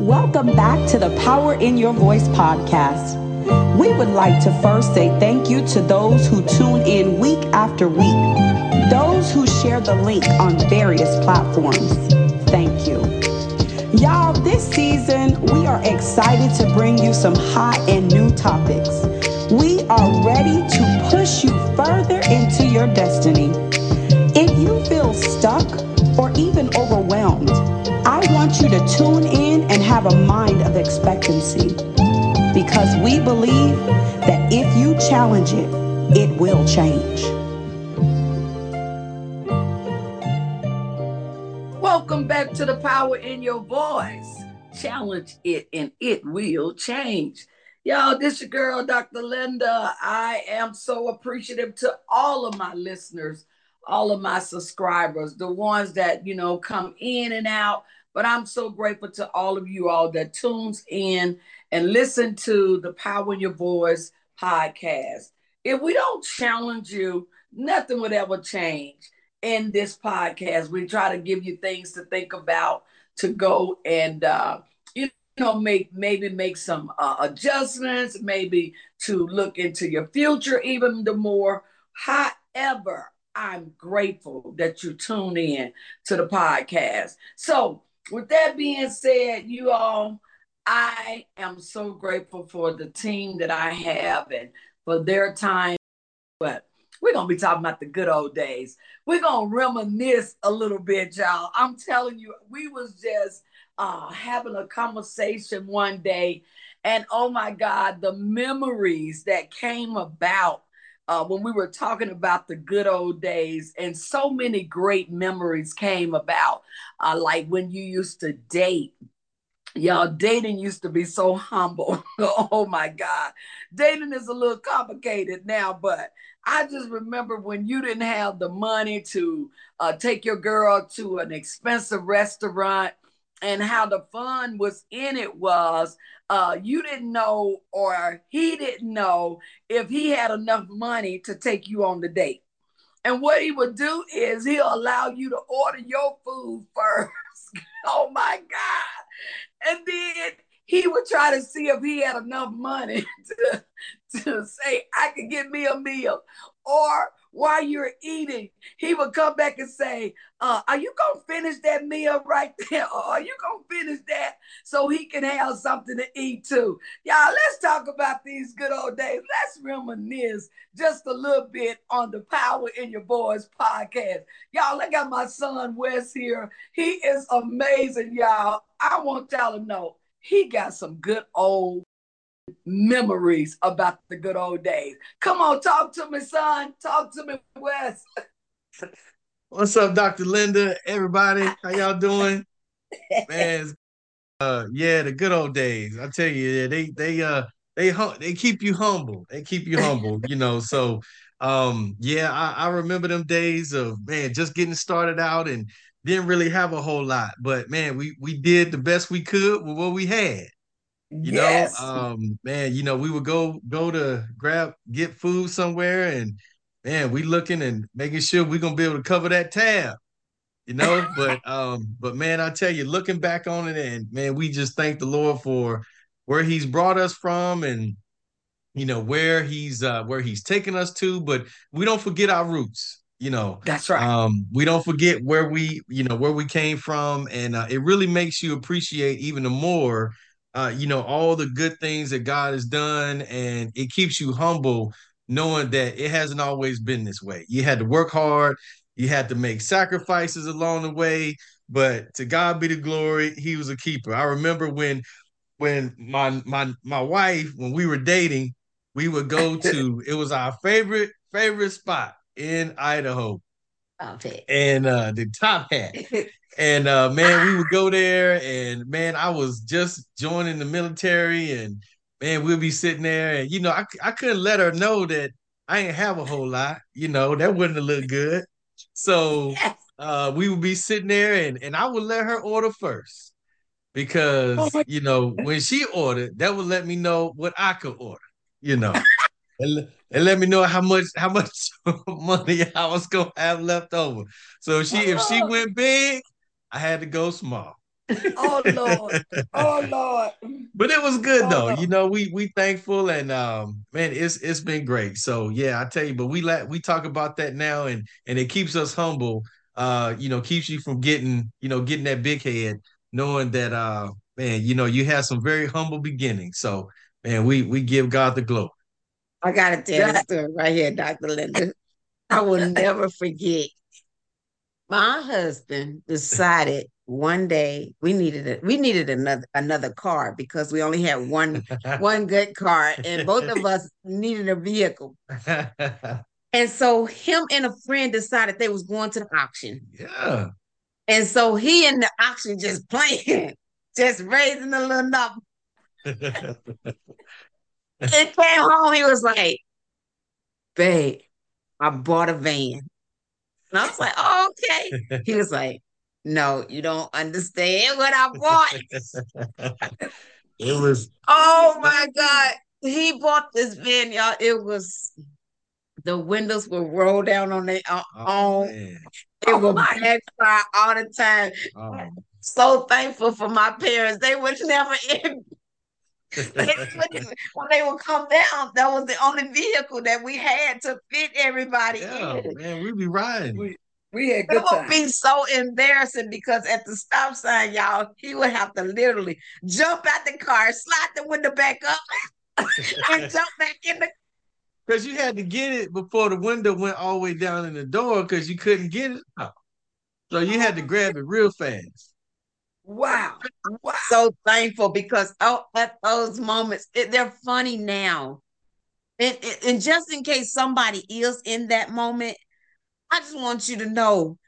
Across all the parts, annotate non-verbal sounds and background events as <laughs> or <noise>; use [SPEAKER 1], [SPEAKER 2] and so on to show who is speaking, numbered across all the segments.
[SPEAKER 1] Welcome back to the Power in Your Voice podcast. We would like to first say thank you to those who tune in week after week, those who share the link on various platforms. Thank you. Y'all, this season we are excited to bring you some hot and new topics. We are ready to push you further into your destiny. If you feel stuck or even overwhelmed, want you to tune in and have a mind of expectancy because we believe that if you challenge it, it will change.
[SPEAKER 2] Welcome back to the Power in Your Voice. Challenge it and it will change. Y'all, this your girl, Dr. Linda. I am so appreciative to all of my listeners, all of my subscribers, the ones that, you know, come in and out. But I'm so grateful to all of you all that tunes in and listen to the Power in Your Voice podcast. If we don't challenge you, nothing would ever change in this podcast. We try to give you things to think about, to go and uh, you know make maybe make some uh, adjustments, maybe to look into your future even the more. However, I'm grateful that you tune in to the podcast. So, with that being said, you all, I am so grateful for the team that I have and for their time. But we're gonna be talking about the good old days. We're gonna reminisce a little bit, y'all. I'm telling you, we was just uh, having a conversation one day, and oh my God, the memories that came about uh, when we were talking about the good old days, and so many great memories came about, uh, like when you used to date Y'all, dating used to be so humble. <laughs> oh my God. Dating is a little complicated now, but I just remember when you didn't have the money to uh, take your girl to an expensive restaurant and how the fun was in it was uh, you didn't know or he didn't know if he had enough money to take you on the date. And what he would do is he'll allow you to order your food <laughs> first. <laughs> oh my God and then he would try to see if he had enough money <laughs> to, to say, I can get me a meal. Or while you're eating, he would come back and say, uh, Are you going to finish that meal right <laughs> there? Or are you going to finish that so he can have something to eat too? Y'all, let's talk about these good old days. Let's reminisce just a little bit on the Power in Your Voice podcast. Y'all, I got my son Wes here. He is amazing, y'all. I want y'all to know he got some good old memories about the good old days. Come on, talk to me, son. Talk to me, Wes.
[SPEAKER 3] What's up, Dr. Linda? Everybody, how y'all doing? Man, uh, yeah, the good old days. I tell you, yeah, they they uh they they keep you humble. They keep you humble, you know. So um, yeah, I, I remember them days of man just getting started out and didn't really have a whole lot, but man, we we did the best we could with what we had. You yes. know, um, man, you know, we would go go to grab get food somewhere and man, we looking and making sure we're gonna be able to cover that tab. You know, <laughs> but um, but man, I tell you, looking back on it, and man, we just thank the Lord for where He's brought us from, and you know where He's uh, where He's taken us to. But we don't forget our roots. You know,
[SPEAKER 2] that's right.
[SPEAKER 3] Um, we don't forget where we, you know, where we came from, and uh, it really makes you appreciate even more uh, you know, all the good things that God has done, and it keeps you humble knowing that it hasn't always been this way. You had to work hard, you had to make sacrifices along the way, but to God be the glory, He was a keeper. I remember when when my my my wife, when we were dating, we would go <laughs> to it was our favorite favorite spot in Idaho.
[SPEAKER 2] Okay.
[SPEAKER 3] And uh the top hat. <laughs> And uh, man, we would go there, and man, I was just joining the military, and man, we'll be sitting there, and you know, I, I couldn't let her know that I ain't have a whole lot, you know, that wouldn't have looked good. So <laughs> uh, we would be sitting there, and and I would let her order first because oh you know when she ordered, that would let me know what I could order, you know. <laughs> and, and let me know how much how much <laughs> money I was gonna have left over. So she if she went big, I had to go small.
[SPEAKER 2] oh Lord. Oh <laughs> Lord.
[SPEAKER 3] But it was good oh, though. Lord. You know, we we thankful and um man, it's it's been great. So yeah, I tell you, but we let we talk about that now and and it keeps us humble. Uh, you know, keeps you from getting, you know, getting that big head, knowing that uh man, you know, you had some very humble beginnings. So man, we we give God the glory.
[SPEAKER 4] I gotta tell the story right here, Dr. Linda. I will <laughs> never forget. My husband decided one day we needed it. We needed another another car because we only had one <laughs> one good car, and both of us needed a vehicle. <laughs> and so him and a friend decided they was going to the auction.
[SPEAKER 3] Yeah.
[SPEAKER 4] And so he and the auction just playing, just raising a little number. It came home, he was like, babe, I bought a van. And I was like, oh, okay. He was like, no, you don't understand what I bought. <laughs>
[SPEAKER 3] it was.
[SPEAKER 4] Oh my God. He bought this van, y'all. It was the windows will roll down on their uh, oh, own. Man. It oh, will backfire all the time. Oh. So thankful for my parents. They would never <laughs> end when they would come down, that was the only vehicle that we had to fit everybody yeah, in.
[SPEAKER 3] Man, we'd be riding.
[SPEAKER 2] We, we had good
[SPEAKER 4] it would be so embarrassing because at the stop sign, y'all, he would have to literally jump out the car, slide the window back up, <laughs> and jump back in the.
[SPEAKER 3] Because you had to get it before the window went all the way down in the door because you couldn't get it out. So you had to uh-huh. grab it real fast.
[SPEAKER 2] Wow. wow.
[SPEAKER 4] So thankful because oh, at those moments, it, they're funny now. And, and just in case somebody is in that moment, I just want you to know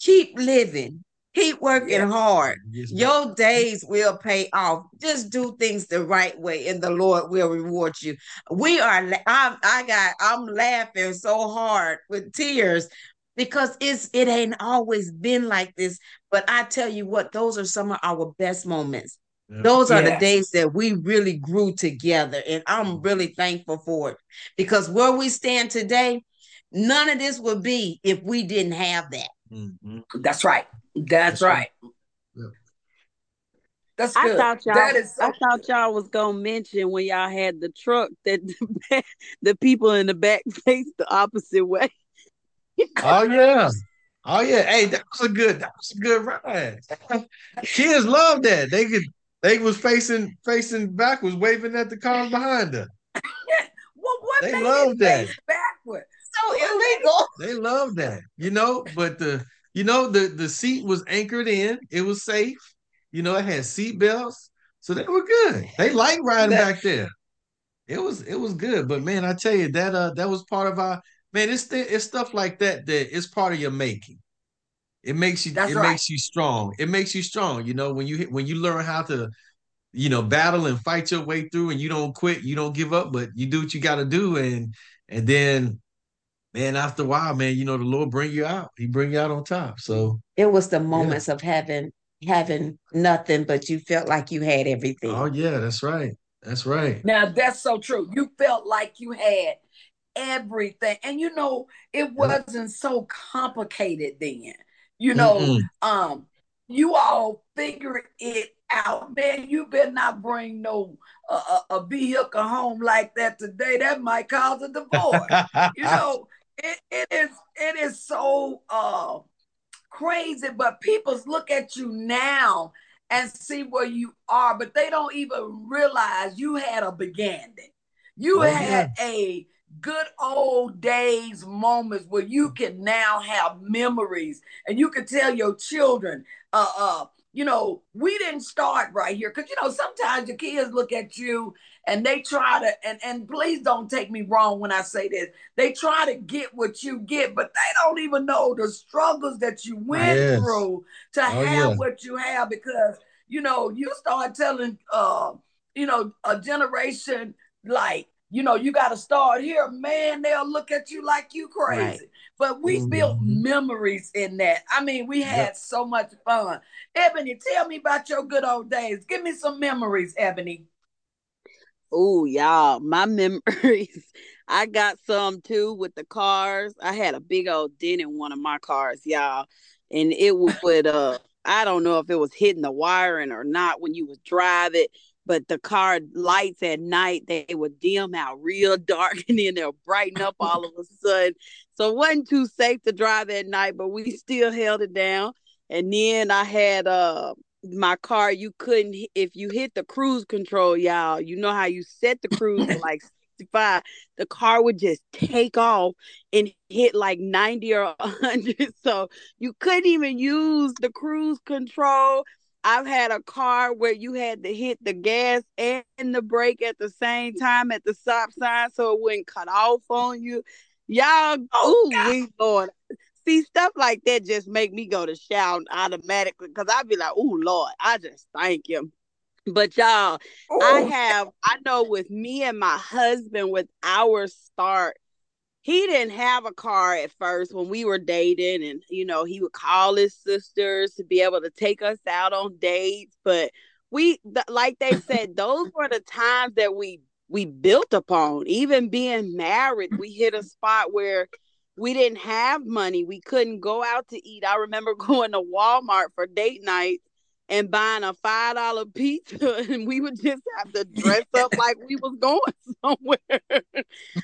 [SPEAKER 4] keep living, keep working yeah. hard. Yes, Your days will pay off. Just do things the right way, and the Lord will reward you. We are, I'm, I got, I'm laughing so hard with tears because it's it ain't always been like this. But I tell you what, those are some of our best moments. Those are yes. the days that we really grew together. And I'm mm-hmm. really thankful for it because where we stand today, none of this would be if we didn't have that.
[SPEAKER 2] Mm-hmm. That's right. That's, That's right. right. That's good.
[SPEAKER 5] I thought y'all. That is so I thought y'all was gonna mention when y'all had the truck that the, <laughs> the people in the back <laughs> faced the opposite way
[SPEAKER 3] oh yeah. Oh yeah. Hey, that was a good that was a good ride. Kids love that. They could they was facing facing backwards, waving at the cars behind her. <laughs>
[SPEAKER 2] well, what they love that. Backwards?
[SPEAKER 4] So illegal.
[SPEAKER 3] They love that, you know. But the you know the the seat was anchored in. It was safe. You know, it had seat belts, so they were good. They like riding back there. It was it was good. But man, I tell you that uh that was part of our man, it's th- it's stuff like that that it's part of your making. It makes you That's it right. makes you strong. It makes you strong. You know, when you when you learn how to, you know, battle and fight your way through and you don't quit, you don't give up, but you do what you gotta do. And and then man, after a while, man, you know, the Lord bring you out. He bring you out on top. So
[SPEAKER 4] it was the moments yeah. of having having nothing, but you felt like you had everything.
[SPEAKER 3] Oh yeah, that's right. That's right.
[SPEAKER 2] Now that's so true. You felt like you had everything. And you know, it wasn't so complicated then. You know, Mm-mm. um, you all figure it out, man. You better not bring no uh, a vehicle home like that today. That might cause a divorce. <laughs> you know, it, it is it is so uh crazy, but people look at you now and see where you are, but they don't even realize you had a beginning. You oh, had yeah. a good old days moments where you can now have memories and you can tell your children uh uh you know we didn't start right here because you know sometimes your kids look at you and they try to and and please don't take me wrong when i say this they try to get what you get but they don't even know the struggles that you went yes. through to oh, have yeah. what you have because you know you start telling uh you know a generation like you know, you got to start here, man. They'll look at you like you crazy. Right. But we mm-hmm. built memories in that. I mean, we had yep. so much fun. Ebony, tell me about your good old days. Give me some memories, Ebony.
[SPEAKER 5] Oh, y'all, my <laughs> memories. I got some too with the cars. I had a big old dent in one of my cars, y'all. And it <laughs> with uh I don't know if it was hitting the wiring or not when you was driving, but the car lights at night they would dim out real <laughs> dark and then they'll brighten up all of a sudden. So it wasn't too safe to drive at night, but we still held it down. And then I had uh my car, you couldn't if you hit the cruise control, y'all. You know how you set the cruise to like 65, the car would just take off and hit like 90 or 100. <laughs> So you couldn't even use the cruise control. I've had a car where you had to hit the gas and the brake at the same time at the stop sign so it wouldn't cut off on you. Y'all, oh, we Lord. See, stuff like that just make me go to shout automatically because I'd be like, oh Lord, I just thank him. But y'all, Ooh. I oh. have, I know with me and my husband, with our start, he didn't have a car at first when we were dating, and you know, he would call his sisters to be able to take us out on dates. But we, like they <laughs> said, those were the times that we we built upon. Even being married, we hit a spot where we didn't have money. We couldn't go out to eat. I remember <laughs> going to Walmart for date night and buying a five dollar pizza, <laughs> and we would just have to dress up like we was going somewhere.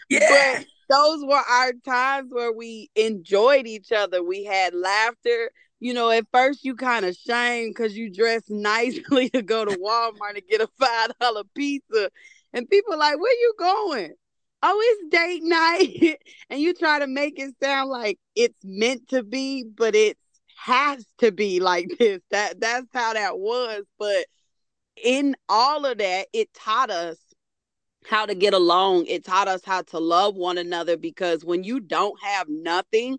[SPEAKER 5] Yeah. But those were our times where we enjoyed each other. We had laughter. You know, at first you kind of shame because you dress <laughs> nicely to go to Walmart to get a five dollar pizza, and people like, "Where you going?" Oh, it's date <laughs> night, and you try to make it sound like it's meant to be, but it has to be like <laughs> this. That that's how that was. But in all of that, it taught us how to get along. It taught us how to love one another because when you don't have nothing,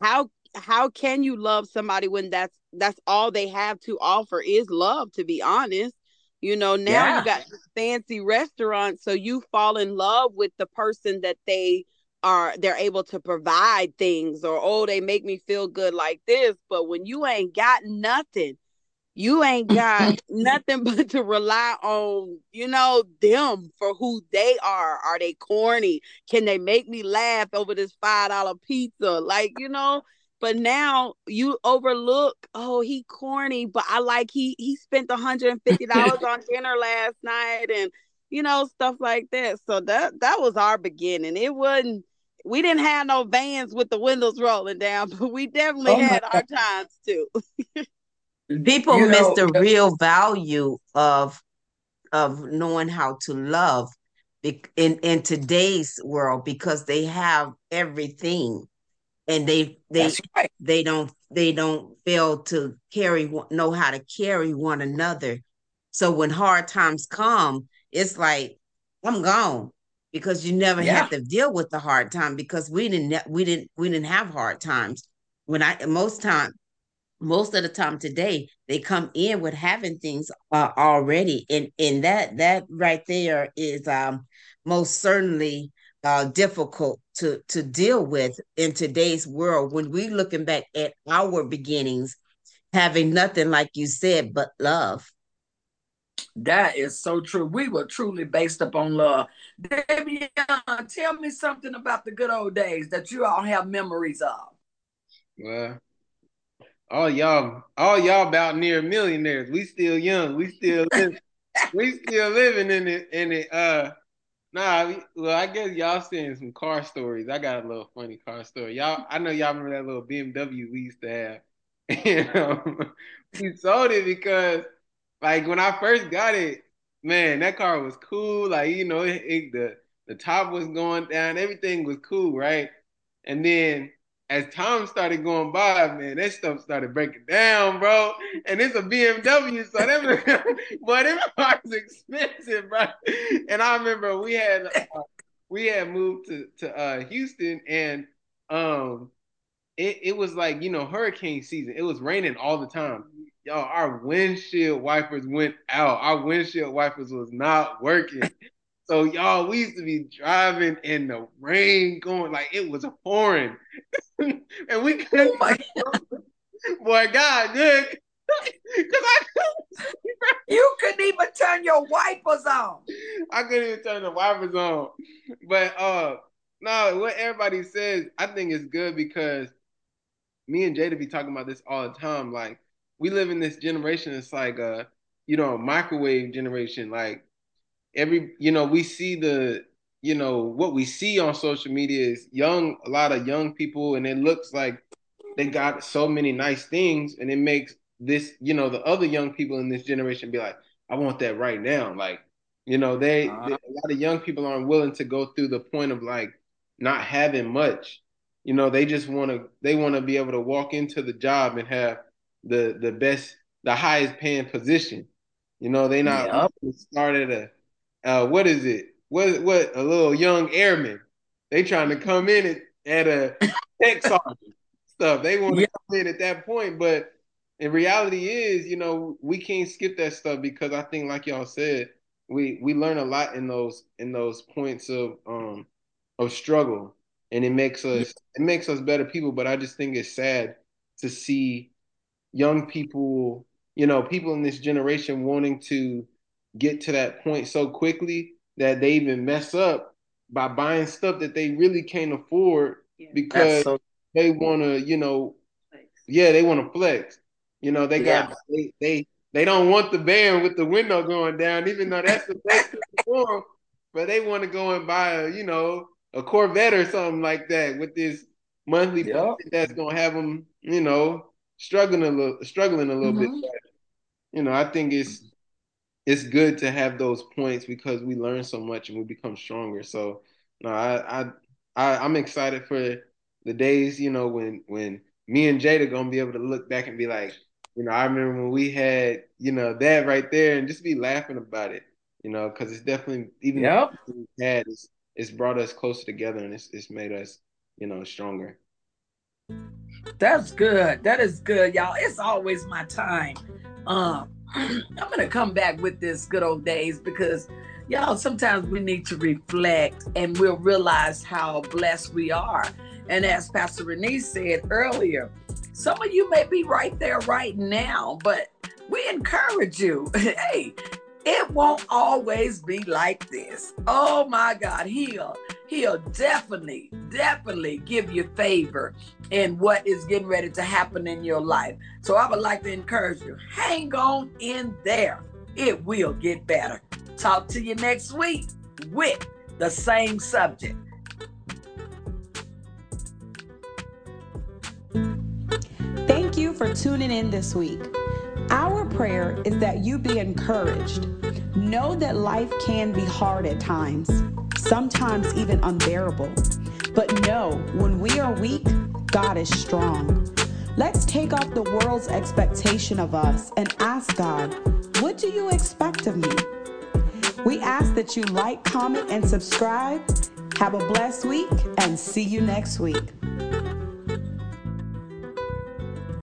[SPEAKER 5] how how can you love somebody when that's that's all they have to offer is love to be honest you know now yeah. you got fancy restaurants so you fall in love with the person that they are they're able to provide things or oh they make me feel good like this but when you ain't got nothing you ain't got <laughs> nothing but to rely on you know them for who they are. Are they corny? Can they make me laugh over this five dollar pizza? Like you know but now you overlook oh he corny but i like he he spent 150 dollars <laughs> on dinner last night and you know stuff like that. So that that was our beginning. It wasn't we didn't have no vans with the windows rolling down, <laughs> but we definitely oh had our times too.
[SPEAKER 4] People you miss know, the real value of of knowing how to love in in today's world because they have everything and they they right. they don't they don't fail to carry know how to carry one another so when hard times come it's like i'm gone because you never yeah. have to deal with the hard time because we didn't we didn't we didn't have hard times when i most time most of the time today they come in with having things uh, already and and that that right there is um most certainly uh difficult to to deal with in today's world when we looking back at our beginnings having nothing like you said but love
[SPEAKER 2] that is so true. We were truly based upon love. David, tell me something about the good old days that you all have memories of.
[SPEAKER 6] Well, all y'all, all y'all about near millionaires. We still young. We still live, <laughs> we still living in it. In it. Uh, nah. Well, I guess y'all seeing some car stories. I got a little funny car story. Y'all, I know y'all remember that little BMW we used to have. <laughs> And um, we sold it because like when I first got it, man, that car was cool. Like you know, it, it, the the top was going down, everything was cool, right? And then as time started going by, man, that stuff started breaking down, bro. And it's a BMW, so that <laughs> boy, that car's expensive, bro. And I remember we had uh, we had moved to to uh, Houston, and um, it, it was like you know hurricane season. It was raining all the time y'all, our windshield wipers went out. Our windshield wipers was not working. So y'all, we used to be driving in the rain, going like it was pouring, <laughs> and we couldn't. Oh my God. Boy, God, good. <laughs>
[SPEAKER 2] You couldn't even turn your wipers on.
[SPEAKER 6] I couldn't even turn the wipers on. But uh no, what everybody says, I think is good because me and Jada be talking about this all the time. Like we live in this generation. It's like uh, you know, microwave generation. Like every, you know, we see the, you know, what we see on social media is young, a lot of young people, and it looks like they got so many nice things, and it makes this, you know, the other young people in this generation be like, I want that right now. Like, you know, they, uh-huh. they a lot of young people aren't willing to go through the point of like not having much. You know, they just want to they want to be able to walk into the job and have the the best, the highest paying position. You know, they not yep. start at a uh, what is it? What what a little young airman. They trying to come in at, at a <laughs> tech sergeant stuff. They want to come in at that point, but in reality is, you know, we can't skip that stuff because I think, like y'all said, we we learn a lot in those in those points of um of struggle, and it makes us it makes us better people. But I just think it's sad to see young people, you know, people in this generation wanting to get to that point so quickly that they even mess up by buying stuff that they really can't afford yeah, because so- they want to, you know, flex. yeah, they want to flex. You know, they got yeah. they, they they don't want the band with the window going down, even though that's the best form. But they want to go and buy a, you know, a Corvette or something like that with this monthly yep. that's gonna have them, you know, struggling a little, struggling a little mm-hmm. bit. You know, I think it's it's good to have those points because we learn so much and we become stronger. So, no, I I, I I'm excited for the days, you know, when when me and Jada gonna be able to look back and be like, you know, I remember when we had, you know, that right there and just be laughing about it, you know, because it's definitely even yep. we had it's, it's brought us closer together and it's it's made us, you know, stronger.
[SPEAKER 2] That's good. That is good, y'all. It's always my time. Um, I'm gonna come back with this good old days because y'all sometimes we need to reflect and we'll realize how blessed we are. And as Pastor Renee said earlier, some of you may be right there right now, but we encourage you. <laughs> hey, it won't always be like this. Oh my God, he'll he'll definitely, definitely give you favor in what is getting ready to happen in your life. So I would like to encourage you, hang on in there. It will get better. Talk to you next week with the same subject.
[SPEAKER 1] Thank you for tuning in this week. Our prayer is that you be encouraged. Know that life can be hard at times, sometimes even unbearable. But know when we are weak, God is strong. Let's take off the world's expectation of us and ask God, What do you expect of me? We ask that you like, comment, and subscribe. Have a blessed week and see you next week.